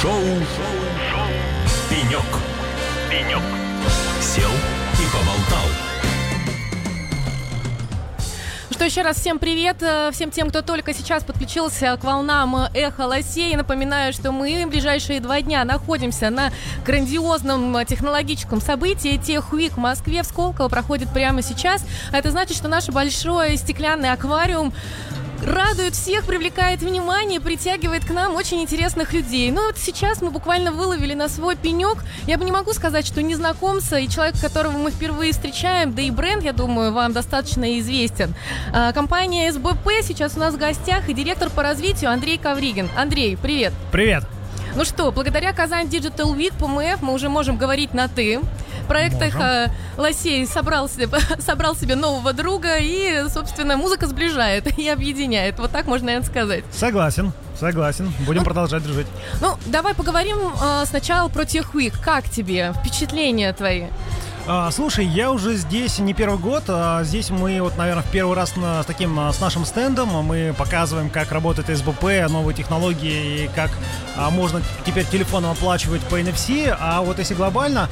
Шоу Шоу Пенек. Пенек. Сел и поболтал. Что еще раз всем привет, э, всем тем, кто только сейчас подключился к волнам Эхо Лосей. Напоминаю, что мы в ближайшие два дня находимся на грандиозном технологическом событии Техуик в Москве, в Сколково, проходит прямо сейчас. А это значит, что наш большой стеклянный аквариум радует всех, привлекает внимание, притягивает к нам очень интересных людей. Ну вот сейчас мы буквально выловили на свой пенек. Я бы не могу сказать, что незнакомца и человек, которого мы впервые встречаем, да и бренд, я думаю, вам достаточно известен. А, компания СБП сейчас у нас в гостях и директор по развитию Андрей Ковригин. Андрей, привет. Привет. Ну что, благодаря Казань Digital Week, ПМФ, мы уже можем говорить на «ты». Проект Можем. «Эхо Лосей» собрал себе, собрал себе нового друга и, собственно, музыка сближает и объединяет. Вот так можно, наверное, сказать. Согласен, согласен. Будем Ну, продолжать дружить. Ну, давай поговорим э, сначала про Техуик. Как тебе? Впечатления твои? А, слушай, я уже здесь не первый год. а здесь мы вот, наверное, в первый раз на- с таким а, с нашим стендом мы показываем, как работает СБП, новые технологии и как можно теперь телефоном оплачивать по NFC. А вот если глобально,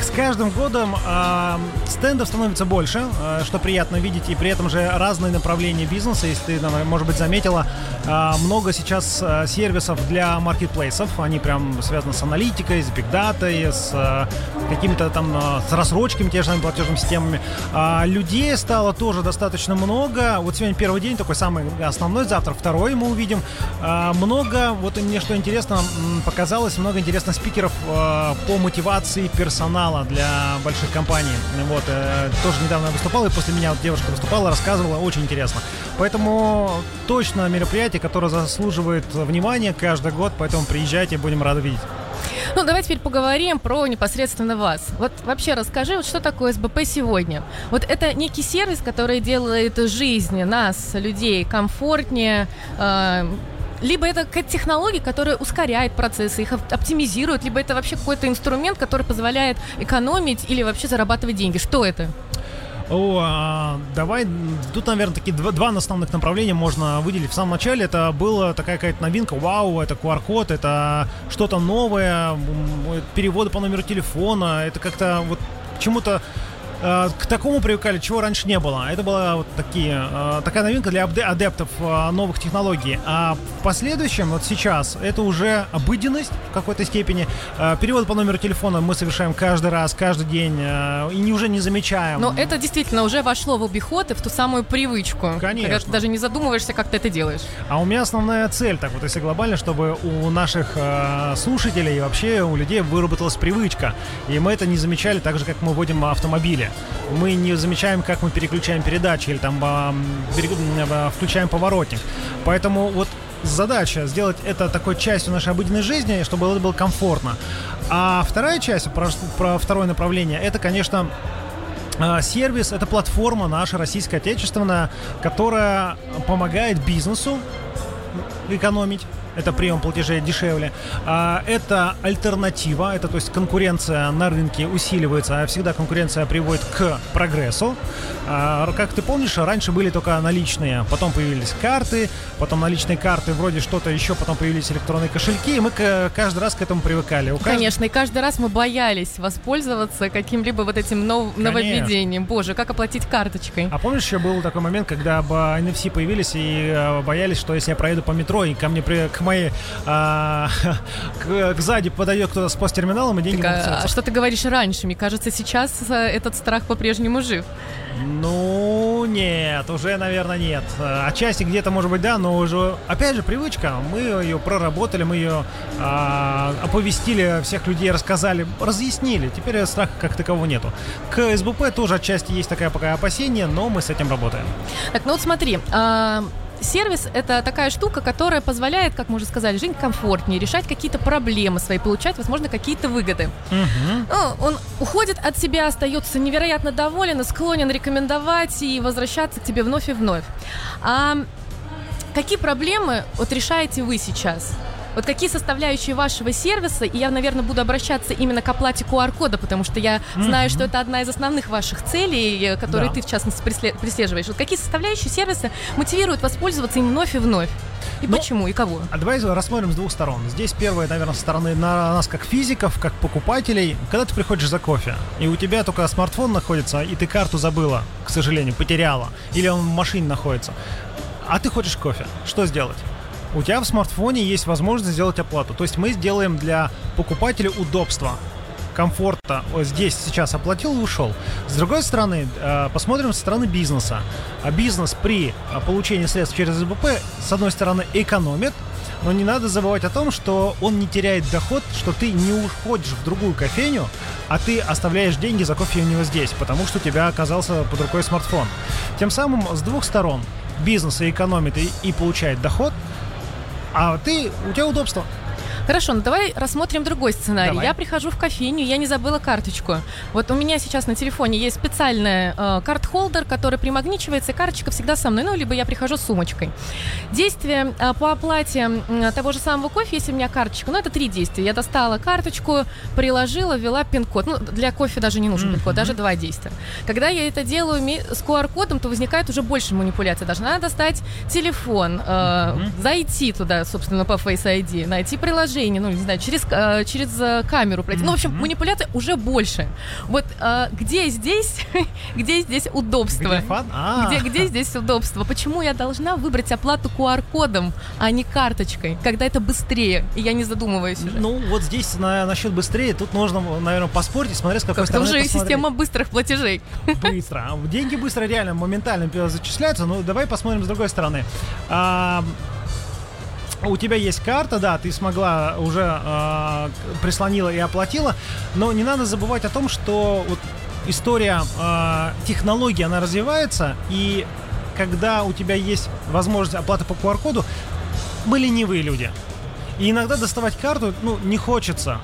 с каждым годом а, стендов становится больше, а, что приятно видеть, и при этом же разные направления бизнеса. Если ты, может быть, заметила, а, много сейчас а, сервисов для маркетплейсов. Они прям связаны с аналитикой, с бигдатой, с а, какими-то там а, с рассрочками, те же самыми платежными системами. А, людей стало тоже достаточно много. Вот сегодня первый день, такой самый основной, завтра второй мы увидим. А, много, вот мне что интересно, показалось, много интересных спикеров а, по мотивации персонала для больших компаний. Вот, э, тоже недавно выступал, и после меня вот девушка выступала, рассказывала, очень интересно. Поэтому точно мероприятие, которое заслуживает внимания каждый год, поэтому приезжайте, будем рады видеть. Ну, давай теперь поговорим про непосредственно вас. Вот вообще расскажи, вот что такое СБП сегодня? Вот это некий сервис, который делает жизнь нас, людей, комфортнее, э, либо это какая-то технология, которая ускоряет процессы, их оп- оптимизирует, либо это вообще какой-то инструмент, который позволяет экономить или вообще зарабатывать деньги. Что это? О, а, давай, тут, наверное, такие два, два основных направления можно выделить. В самом начале это была такая какая-то новинка, вау, это QR-код, это что-то новое, переводы по номеру телефона, это как-то вот к чему-то к такому привыкали, чего раньше не было. Это была вот такие, э, такая новинка для адептов э, новых технологий. А в последующем, вот сейчас, это уже обыденность в какой-то степени. Э, Перевод по номеру телефона мы совершаем каждый раз, каждый день, э, и уже не замечаем. Но это действительно уже вошло в обиход и в ту самую привычку. Конечно. Когда ты даже не задумываешься, как ты это делаешь. А у меня основная цель, так вот если глобально, чтобы у наших э, слушателей и вообще у людей выработалась привычка. И мы это не замечали так же, как мы водим автомобили. Мы не замечаем, как мы переключаем передачи или там а, пере- а, включаем поворотник. Поэтому вот задача сделать это такой частью нашей обыденной жизни, чтобы это было комфортно. А вторая часть, про, про второе направление, это, конечно, а, Сервис это платформа наша российская отечественная, которая помогает бизнесу экономить. Это прием платежей дешевле. А, Это альтернатива, это то есть конкуренция на рынке усиливается, а всегда конкуренция приводит к прогрессу. А, Как ты помнишь, раньше были только наличные, потом появились карты, потом наличные карты, вроде что-то еще, потом появились электронные кошельки, и мы каждый раз к этому привыкали. У кажд- Конечно, и каждый раз мы боялись воспользоваться каким-либо вот этим нов- нововведением. Боже, как оплатить карточкой? А помнишь, еще был такой момент, когда NFC появились и э, боялись, что если я проеду по метро и ко мне при- к моей а, к, к сзади подойдет кто-то с посттерминалом и деньги Так, а, что ты говоришь раньше? Мне кажется, сейчас э, этот страх по-прежнему жив. Ну, нет, уже, наверное, нет. Э, Отчасти где-то, может быть, да, но уже, опять же, привычка. Мы ее проработали, мы ее а, оповестили, всех людей рассказали, разъяснили. Теперь страха как такового нету. К СБП тоже отчасти есть такая пока опасение, но мы с этим работаем. Так, ну вот смотри, а, сервис это такая штука, которая позволяет, как мы уже сказали, жить комфортнее, решать какие-то проблемы свои, получать, возможно, какие-то выгоды. Мгм. Ну, он уходит от себя, остается невероятно доволен и склонен рекомендовать и возвращаться к тебе вновь и вновь. А какие проблемы вот решаете вы сейчас? Вот какие составляющие вашего сервиса, и я, наверное, буду обращаться именно к оплате QR-кода, потому что я знаю, что это одна из основных ваших целей, э, которые Да. ты, в частности, преследуешь. Вот какие составляющие сервиса мотивируют воспользоваться им вновь и вновь? И Ну, почему, и кого? А давай рассмотрим с двух сторон. Здесь первое, наверное, со стороны на нас как физиков, как покупателей. Когда ты приходишь за кофе, и у тебя только смартфон находится, и ты карту забыла, к сожалению, потеряла, или он в машине находится, а ты хочешь кофе, что сделать? У тебя в смартфоне есть возможность сделать оплату. То есть мы сделаем для покупателя удобства комфорта. Вот здесь сейчас оплатил и ушел. С другой стороны, э, посмотрим со стороны бизнеса. А бизнес при э, получении средств через СБП, с одной стороны, экономит, но не надо забывать о том, что он не теряет доход, что ты не уходишь в другую кофейню, а ты оставляешь деньги за кофе у него здесь, потому что у тебя оказался под рукой смартфон. Тем самым с двух сторон бизнес и экономит и, и получает доход, а ты, у тебя удобство. Хорошо, ну давай рассмотрим другой сценарий. Давай. Я прихожу в кофейню, я не забыла карточку. Вот у меня сейчас на телефоне есть специальный э, карт-холдер, который примагничивается, и карточка всегда со мной, ну, либо я прихожу с сумочкой. Действие э, по оплате м, того же самого кофе, если у меня карточка, ну, это три действия. Я достала карточку, приложила, ввела пин-код. Ну, для кофе даже не нужен пин-код, даже два действия. Когда я это делаю с QR-кодом, то возникает уже больше манипуляций. Даже надо достать телефон, э, зайти туда, собственно, по Face ID, найти приложение, ну, не знаю, через, э, через э, камеру пройти. Ну, в общем, манипуляций уже больше. Вот э, где здесь, где здесь удобство? Где? А. Где, где здесь удобство? Почему я должна выбрать оплату QR-кодом, а не карточкой, когда это быстрее, и я не задумываюсь уже? Ну, вот здесь на, насчет быстрее, тут нужно, наверное, поспорить и смотреть, с какой Как-то стороны уже посмотреть. система быстрых платежей. Быстро. А Деньги быстро, реально, моментально зачисляются. Ну, давай посмотрим с другой стороны. У тебя есть карта, да, ты смогла уже а, прислонила и оплатила, но не надо забывать о том, что вот история а, технологии, она развивается, и когда у тебя есть возможность оплаты по QR-коду, мы ленивые люди. И иногда доставать карту, ну, не хочется.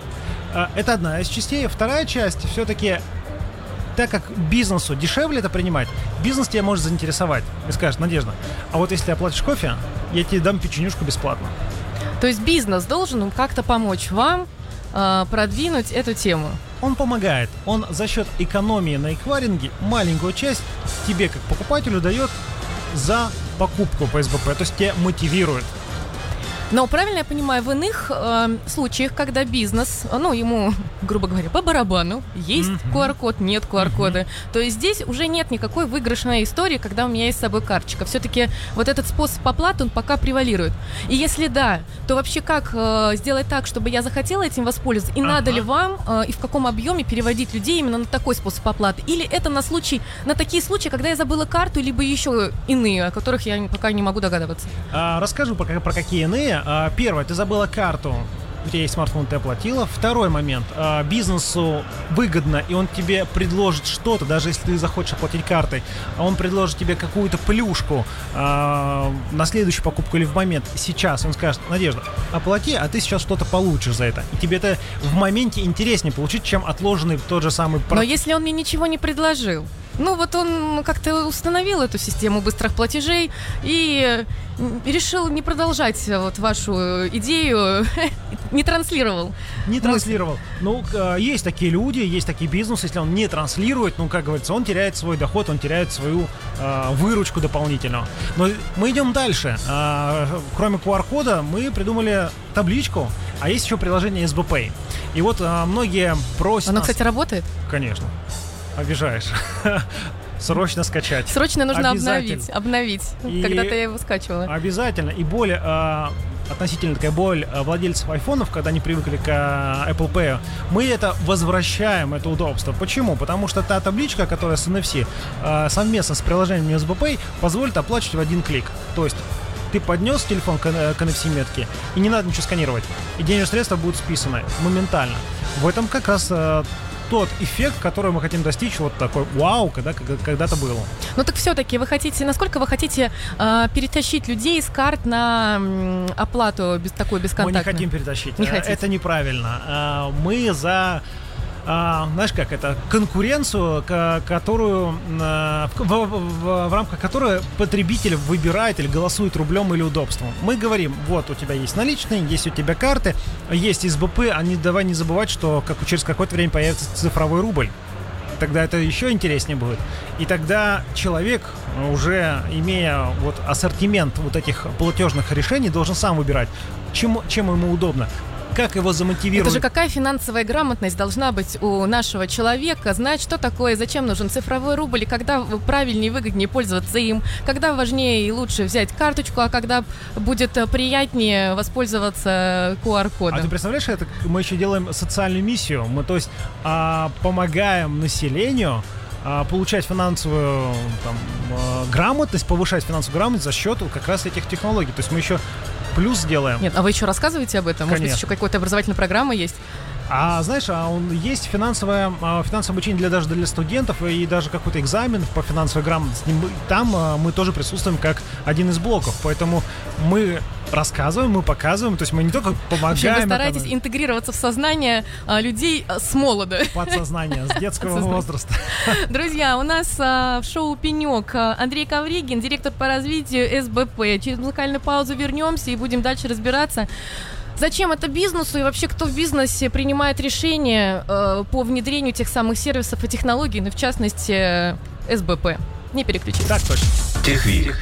А, Это одна из частей. Вторая часть все-таки так как бизнесу дешевле это принимать, бизнес тебя может заинтересовать. И скажет, Надежда, а вот если оплатишь кофе, я тебе дам печенюшку бесплатно. То есть бизнес должен как-то помочь вам э, продвинуть эту тему. Он помогает. Он за счет экономии на эквайринге маленькую часть тебе, как покупателю, дает за покупку по СБП. То есть тебя мотивирует. Но правильно я понимаю, в иных э, случаях, когда бизнес, э, ну, ему, грубо говоря, по барабану, есть QR-код, нет QR-кода, то есть здесь уже нет никакой выигрышной истории, когда у меня есть с собой карточка. Все-таки вот этот способ оплаты, он пока превалирует. И если да, то вообще как э, сделать так, чтобы я захотела этим воспользоваться? И надо Ага. ли вам э, и в каком объеме переводить людей именно на такой способ оплаты? Или это на случай, на такие случаи, когда я забыла карту, либо еще иные, о которых я пока не могу догадываться? А, расскажу про, про какие иные. А, первое, ты забыла карту. У тебя есть смартфон, ты оплатила. Второй момент. а, бизнесу выгодно, и он тебе предложит что-то, даже если ты захочешь оплатить картой, а он предложит тебе какую-то плюшку на следующую покупку или в момент сейчас. Он скажет, Надежда, оплати, а ты сейчас что-то получишь за это. И тебе это в моменте интереснее получить, чем отложенный тот же самый Но если он мне ничего не предложил, ну вот он как-то установил эту систему быстрых платежей и м, решил не продолжать э, вот вашу идею, не транслировал. Не транслировал. Ну, э, есть такие люди, есть такие бизнесы, если он не транслирует, ну, как говорится, он теряет свой доход, он теряет свою э, выручку дополнительную. Но мы идем дальше. Э, кроме QR-кода мы придумали табличку, а есть еще приложение SBPay. И вот э, многие просят Оно, нас- кстати, работает. Конечно. Обижаешь. Срочно скачать. Срочно нужно обновить. Обновить. И- Когда-то я его скачивала. Обязательно. И боль, э, относительно такая боль э, владельцев айфонов, когда они привыкли к э, Apple Pay, мы это возвращаем, это удобство. Почему? Потому что та табличка, которая с NFC, э, совместно с приложением USB Pay, позволит оплачивать в один клик. То есть ты поднес телефон к, э, к NFC-метке, и не надо ничего сканировать. И денежные средства будут списаны моментально. В этом как раз э, тот эффект, который мы хотим достичь, вот такой вау, когда, когда- когда-то было. Ну так все-таки вы хотите, насколько вы хотите э, перетащить людей с карт на м, оплату без такой Мы бесконтактной? не хотим перетащить. Не Э, хотите. Это неправильно. А, Мы за а, знаешь как это конкуренцию, ко- которую а, в, в- в- в рамках которой потребитель выбирает или голосует рублем или удобством. Мы говорим, вот у тебя есть наличные, есть у тебя карты, есть СБП, а не давай не забывать, что как через какое-то время появится цифровой рубль. тогда это еще интереснее будет. И тогда человек, уже имея вот ассортимент вот этих платежных решений, должен сам выбирать, чем, чем ему удобно как его замотивировать? Это же какая финансовая грамотность должна быть у нашего человека, знать, что такое, зачем нужен цифровой рубль, и когда правильнее и выгоднее пользоваться им, когда важнее и лучше взять карточку, а когда будет приятнее воспользоваться QR-кодом. А ты представляешь, это мы еще делаем социальную миссию, мы то есть а, помогаем населению а, получать финансовую там, а, грамотность, повышать финансовую грамотность за счет как раз этих технологий. То есть мы еще плюс делаем. Нет, а вы еще рассказываете об этом? Конечно. Может быть, еще какая-то образовательная программа есть? А знаешь, а он есть финансовое, а, финансовое обучение для, даже для студентов и даже какой-то экзамен по финансовой грамотности. Там а, мы тоже присутствуем как один из блоков. Поэтому мы рассказываем, мы показываем, то есть мы не только помогаем. Вообще вы стараетесь это... интегрироваться в сознание а, людей а, с молода. Подсознание, с детского возраста. Друзья, у нас а, в шоу «Пенек» Андрей Ковригин, директор по развитию СБП. Через музыкальную паузу вернемся и будем дальше разбираться. Зачем это бизнесу и вообще кто в бизнесе принимает решения э, по внедрению тех самых сервисов и технологий, ну в частности э, СБП? Не переключитесь. Так точно. Техвид.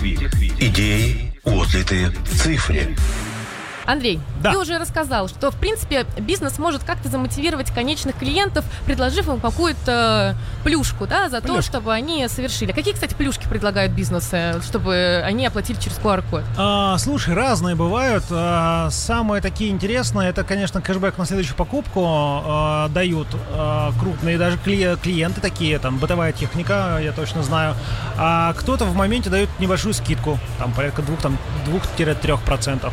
Идеи, отзывы, цифры. Андрей, да. ты уже рассказал, что в принципе бизнес может как-то замотивировать конечных клиентов, предложив им какую-то плюшку, да, за Плюшка. то, чтобы они совершили. Какие, кстати, плюшки предлагают бизнесы, чтобы они оплатили через QR-код? А, слушай, разные бывают. А, самые такие интересные, это, конечно, кэшбэк на следующую покупку а, дают а, крупные даже кли- клиенты такие, там, бытовая техника, я точно знаю. А кто-то в моменте дает небольшую скидку, там, порядка 2-3%.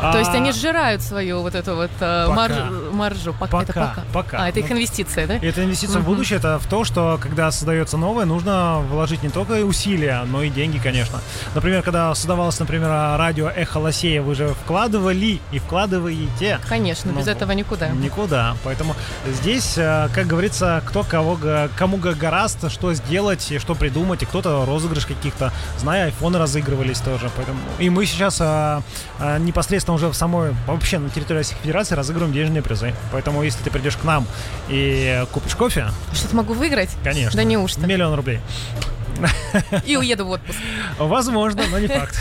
То есть они сжирают свою вот эту вот э, пока. Маржу. Пока, пока, это пока. пока. А, это их ну, инвестиция, да? Это инвестиция угу. в будущее, это в то, что когда создается новое, нужно вложить не только усилия, но и деньги, конечно. Например, когда создавалось, например, радио «Эхо Лосея», вы же вкладывали и вкладываете. Конечно, ну, без этого никуда. Никуда. Поэтому здесь, э, как говорится, кто кого, кому гораст, что сделать и что придумать, и кто-то розыгрыш каких-то, зная, айфоны разыгрывались тоже. Поэтому и мы сейчас а, а, непосредственно уже в самой, вообще на территории Российской Федерации разыгрываем денежные призы. Поэтому, если ты придешь к нам и купишь кофе... Что-то могу выиграть? Конечно. Да неужто? Миллион рублей. И уеду в отпуск. Возможно, но не факт.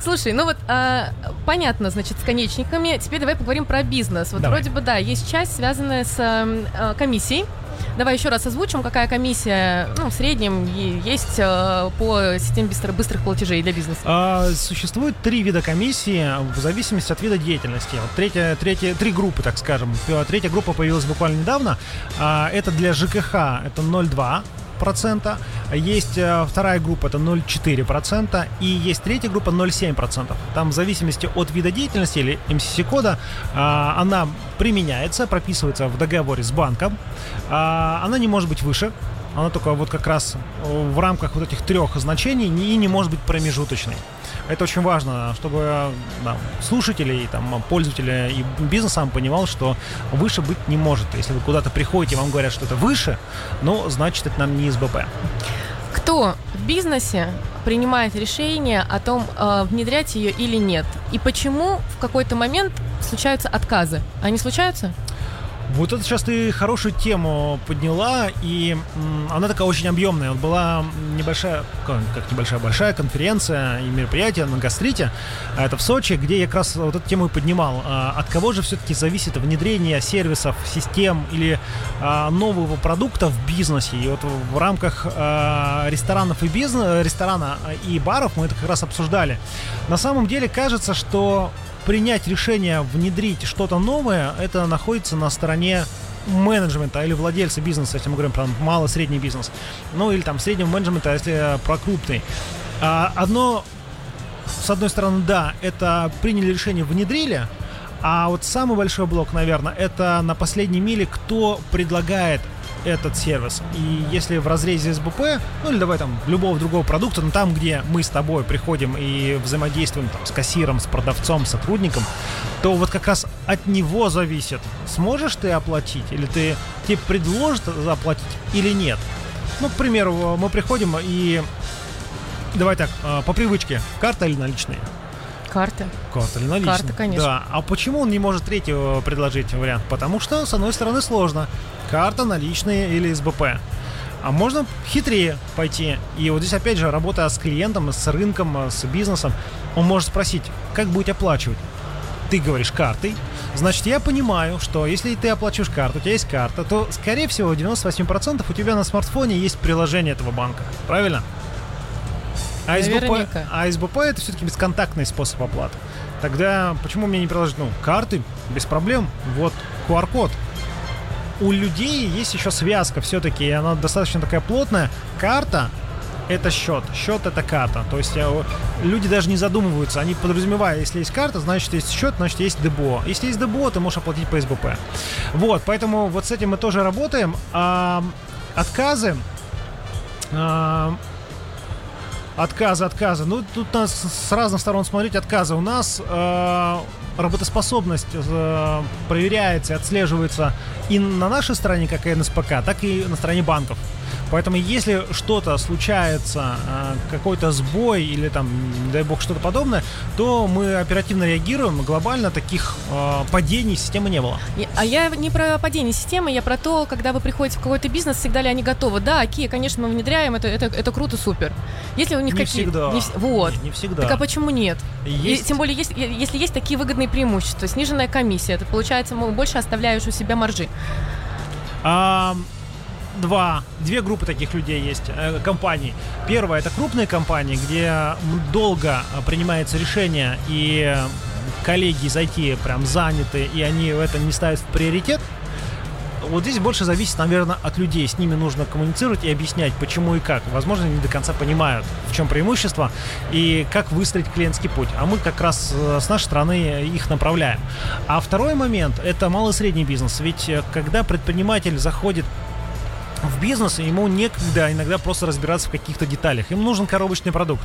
Слушай, ну вот а, понятно, значит, с конечниками. Теперь давай поговорим про бизнес. Вот давай. вроде бы, да, есть часть, связанная с а, комиссией. Давай еще раз озвучим, какая комиссия ну, в среднем есть э, по системе быстро, быстрых платежей для бизнеса. А, существует три вида комиссии в зависимости от вида деятельности. Вот третья, третья, три группы, так скажем. Третья группа появилась буквально недавно. А, это для ЖКХ, это 0,2 процента, есть э, вторая группа, это 0,4%, и есть третья группа 0,7%. Там в зависимости от вида деятельности или MCC-кода а, она применяется, прописывается в договоре с банком, а, она не может быть выше, она только вот как раз в рамках вот этих трех значений и не может быть промежуточной. Это очень важно, чтобы да, слушатели, там, пользователи и бизнес сам понимал, что выше быть не может. Если вы куда-то приходите, вам говорят, что это выше, ну, значит, это нам не СБП. Кто в бизнесе принимает решение о том, э, внедрять ее или нет? И почему в какой-то момент случаются отказы? Они случаются? Вот это сейчас ты хорошую тему подняла, и она такая очень объемная. Вот была небольшая, как небольшая, большая конференция и мероприятие на гастрите, а это в Сочи, где я как раз вот эту тему и поднимал. А, от кого же все-таки зависит внедрение сервисов, систем или а, нового продукта в бизнесе? И вот в рамках ресторанов и бизнеса, ресторана и баров мы это как раз обсуждали. На самом деле кажется, что принять решение внедрить что-то новое, это находится на стороне менеджмента или владельца бизнеса, если мы говорим про мало-средний бизнес, ну или там среднего менеджмента, если про крупный. А, одно, с одной стороны, да, это приняли решение, внедрили, а вот самый большой блок, наверное, это на последней миле, кто предлагает этот сервис. И если в разрезе СБП, ну или давай там любого другого продукта, но там, где мы с тобой приходим и взаимодействуем там, с кассиром, с продавцом, сотрудником, то вот как раз от него зависит, сможешь ты оплатить, или ты тебе предложат заплатить или нет. Ну, к примеру, мы приходим и давай так, э, по привычке, карта или наличные. Карты. Карта или наличные? Карта, конечно. Да. А почему он не может третьего предложить вариант? Потому что, с одной стороны, сложно. Карта, наличные или СБП. А можно хитрее пойти. И вот здесь, опять же, работая с клиентом, с рынком, с бизнесом, он может спросить, как будете оплачивать? Ты говоришь картой, значит, я понимаю, что если ты оплачиваешь карту, у тебя есть карта, то, скорее всего, 98% у тебя на смартфоне есть приложение этого банка. Правильно? А СБП, а СБП это все-таки бесконтактный способ оплаты. Тогда почему мне не приложить, ну, карты, без проблем, вот QR-код. У людей есть еще связка все-таки, и она достаточно такая плотная. Карта это счет, счет это карта. То есть э, люди даже не задумываются, они подразумевают, если есть карта, значит есть счет, значит есть ДБО. Если есть ДБО, ты можешь оплатить по СБП. Вот, поэтому вот с этим мы тоже работаем. А, отказы, а, Отказы, отказы. Ну, тут нас с разных сторон смотреть отказы. У нас э, работоспособность э, проверяется и отслеживается и на нашей стороне, как и НСПК, так и на стороне банков. Поэтому если что-то случается, э, какой-то сбой или там, не дай бог, что-то подобное, то мы оперативно реагируем. Глобально таких э, падений системы не было. А я не про падение системы, я про то, когда вы приходите в какой-то бизнес, всегда ли они готовы. Да, окей, конечно, мы внедряем, это, это, это круто, супер. Если у них Не какие... всегда. не вот. Не, не всегда. Так а почему нет? Есть- И тем более, есть, если есть такие выгодные преимущества, сниженная комиссия, то получается, мы больше оставляешь у себя маржи. А, два, две группы таких людей есть, э, компаний. Первая это крупные компании, где долго э, принимается решение, и коллеги из IT прям заняты, и они это не ставят в приоритет. Вот здесь больше зависит, наверное, от людей. С ними нужно коммуницировать и объяснять, почему и как. Возможно, они до конца понимают, в чем преимущество и как выстроить клиентский путь. А мы как раз э, с нашей стороны их направляем. А второй момент – это малый и средний бизнес. Ведь когда предприниматель заходит в бизнес, ему некогда иногда просто разбираться в каких-то деталях. Ему нужен коробочный продукт.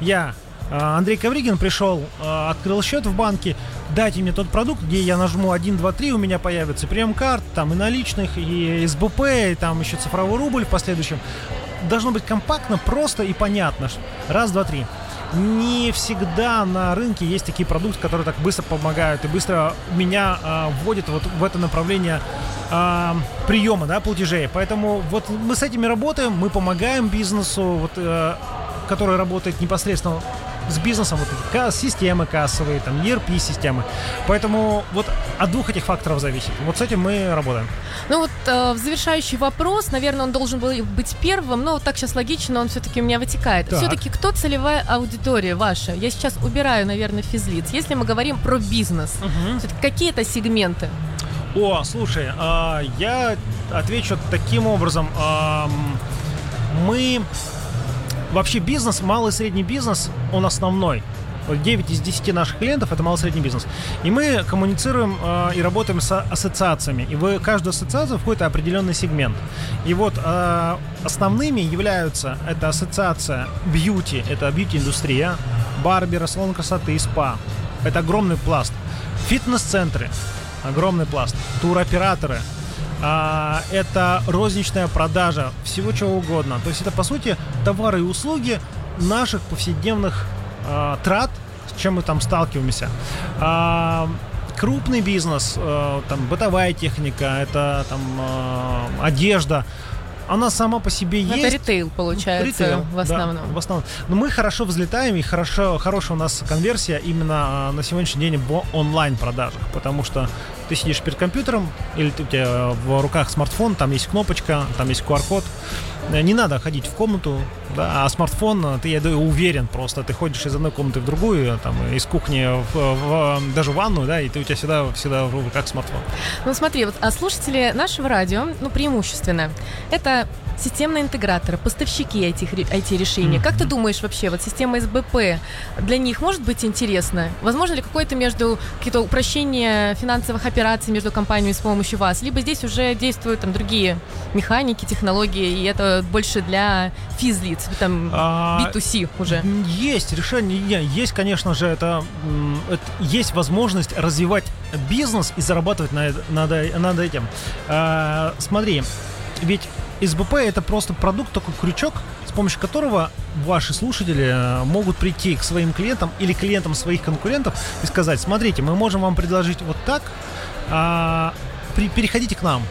Я, э, Андрей Ковригин, пришел, э, открыл счет в банке, дайте мне тот продукт, где я нажму 1, 2, 3, у меня появится прием карт, там и наличных, и СБП, и там еще цифровой рубль в последующем. Должно быть компактно, просто и понятно. Раз, два, три. Не всегда на рынке есть такие продукты, которые так быстро помогают и быстро меня э, вводят вот в это направление а, приема, да, платежей. Поэтому вот мы с этими работаем, мы помогаем бизнесу, вот, э, который работает непосредственно с бизнесом, вот системы кассовые, там, ERP-системы. Поэтому вот от двух этих факторов зависит. Вот с этим мы работаем. Ну вот э, завершающий вопрос, наверное, он должен был быть первым, но вот так сейчас логично, он все-таки у меня вытекает. Так. Все-таки кто целевая аудитория ваша? Я сейчас убираю, наверное, физлиц. Если мы говорим про бизнес, все-таки какие-то сегменты? О, слушай, а, я отвечу таким образом. Ам, мы вообще бизнес, малый и средний бизнес, он основной. Вот 9 из 10 наших клиентов это малый и средний бизнес. И мы коммуницируем э, и работаем с ассоциациями. И в каждую ассоциацию входит определенный сегмент. И вот э, основными являются это ассоциация бьюти, это бьюти-индустрия, барберы, салон красоты, спа. Это огромный пласт. Фитнес-центры, огромный пласт. Туроператоры, а, это розничная продажа всего чего угодно. То есть это, по сути, товары и услуги наших повседневных а, трат, с чем мы там сталкиваемся. А, крупный бизнес, а, там бытовая техника, это там а, одежда, она сама по себе Ну, есть. Это ритейл, получается, Ритейл, в да, основном. в основном. Но мы хорошо взлетаем, и хорошо, хорошая у нас конверсия именно а, на сегодняшний день в онлайн-продажах, потому что ты сидишь перед компьютером, или ты- у тебя в руках смартфон, там есть кнопочка, там есть QR-код. Э, Не надо ходить в комнату, да, а смартфон, э, ты, я уверен просто, ты ходишь из одной комнаты в другую, там, из кухни в, в- даже в ванную, да, и ты у тебя всегда, всегда в руках смартфон. Ну смотри, вот, а слушатели нашего радио, ну преимущественно, это системные интеграторы, поставщики этих ре- IT-решений. Как ты думаешь вообще, вот система СБП для них может быть интересна? Возможно ли какое-то между какие-то упрощения финансовых операций между компаниями с помощью вас? Либо здесь уже действуют там другие механики, технологии, и это больше для физлиц, там А, B2C уже. Есть решение, есть, конечно же, это, это- есть возможность развивать бизнес и зарабатывать на, над, над этим. А, смотри, ведь СБП это просто продукт, такой крючок, с помощью которого ваши слушатели э, могут прийти к своим клиентам или клиентам своих конкурентов и сказать, смотрите, мы можем вам предложить вот так, а, при, переходите к нам.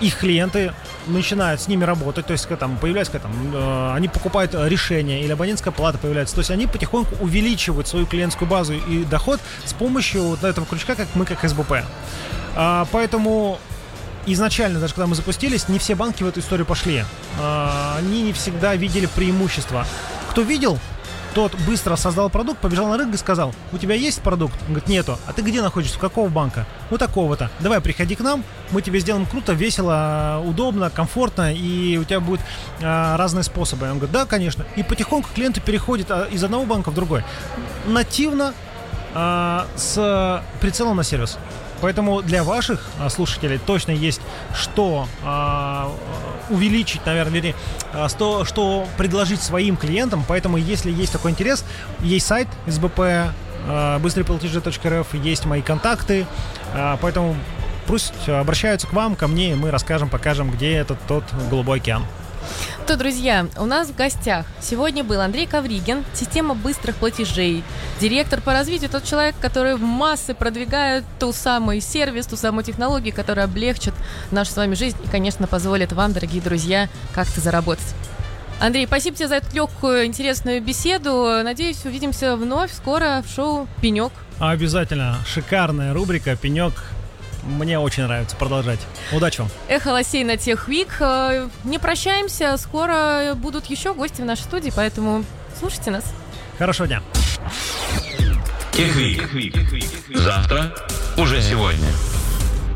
Их клиенты начинают с ними работать, то есть там появляется там, э, они покупают решение или абонентская плата появляется, то есть они потихоньку увеличивают свою клиентскую базу и доход с помощью вот этого крючка, как мы как СБП. А, поэтому изначально, даже когда мы запустились, не все банки в эту историю пошли. А, они не всегда видели преимущества. Кто видел, тот быстро создал продукт, побежал на рынок и сказал, у тебя есть продукт? Он говорит, нету. А ты где находишься? Какого банка? Ну, такого-то. Давай, приходи к нам, мы тебе сделаем круто, весело, удобно, комфортно, и у тебя будут а, разные способы. Он говорит, да, конечно. И потихоньку клиенты переходят а, из одного банка в другой. Нативно, а, с прицелом на сервис. Поэтому для ваших а, слушателей точно есть что а, увеличить, наверное, вернее, а, что, что предложить своим клиентам. Поэтому, если есть такой интерес, есть сайт СБП, а, быстрыйплатежи.рф, есть мои контакты. Поэтому пусть обращаются к вам, ко мне, и мы расскажем, покажем, где этот тот голубой океан. То, друзья, у нас в гостях сегодня был Андрей Ковригин, система быстрых платежей, директор по развитию, тот человек, который в массы продвигает ту самую сервис, ту самую технологию, которая облегчит нашу с вами жизнь и, конечно, позволит вам, дорогие друзья, как-то заработать. Андрей, спасибо тебе за эту легкую, интересную беседу. Надеюсь, увидимся вновь скоро в шоу «Пенек». Обязательно. Шикарная рубрика «Пенек». Мне очень нравится продолжать. Удачи вам. Эхо Лосей на Техвик. Э, не прощаемся. Скоро будут еще гости в нашей студии, поэтому слушайте нас. Хорошего дня. Техвик. Завтра уже сегодня.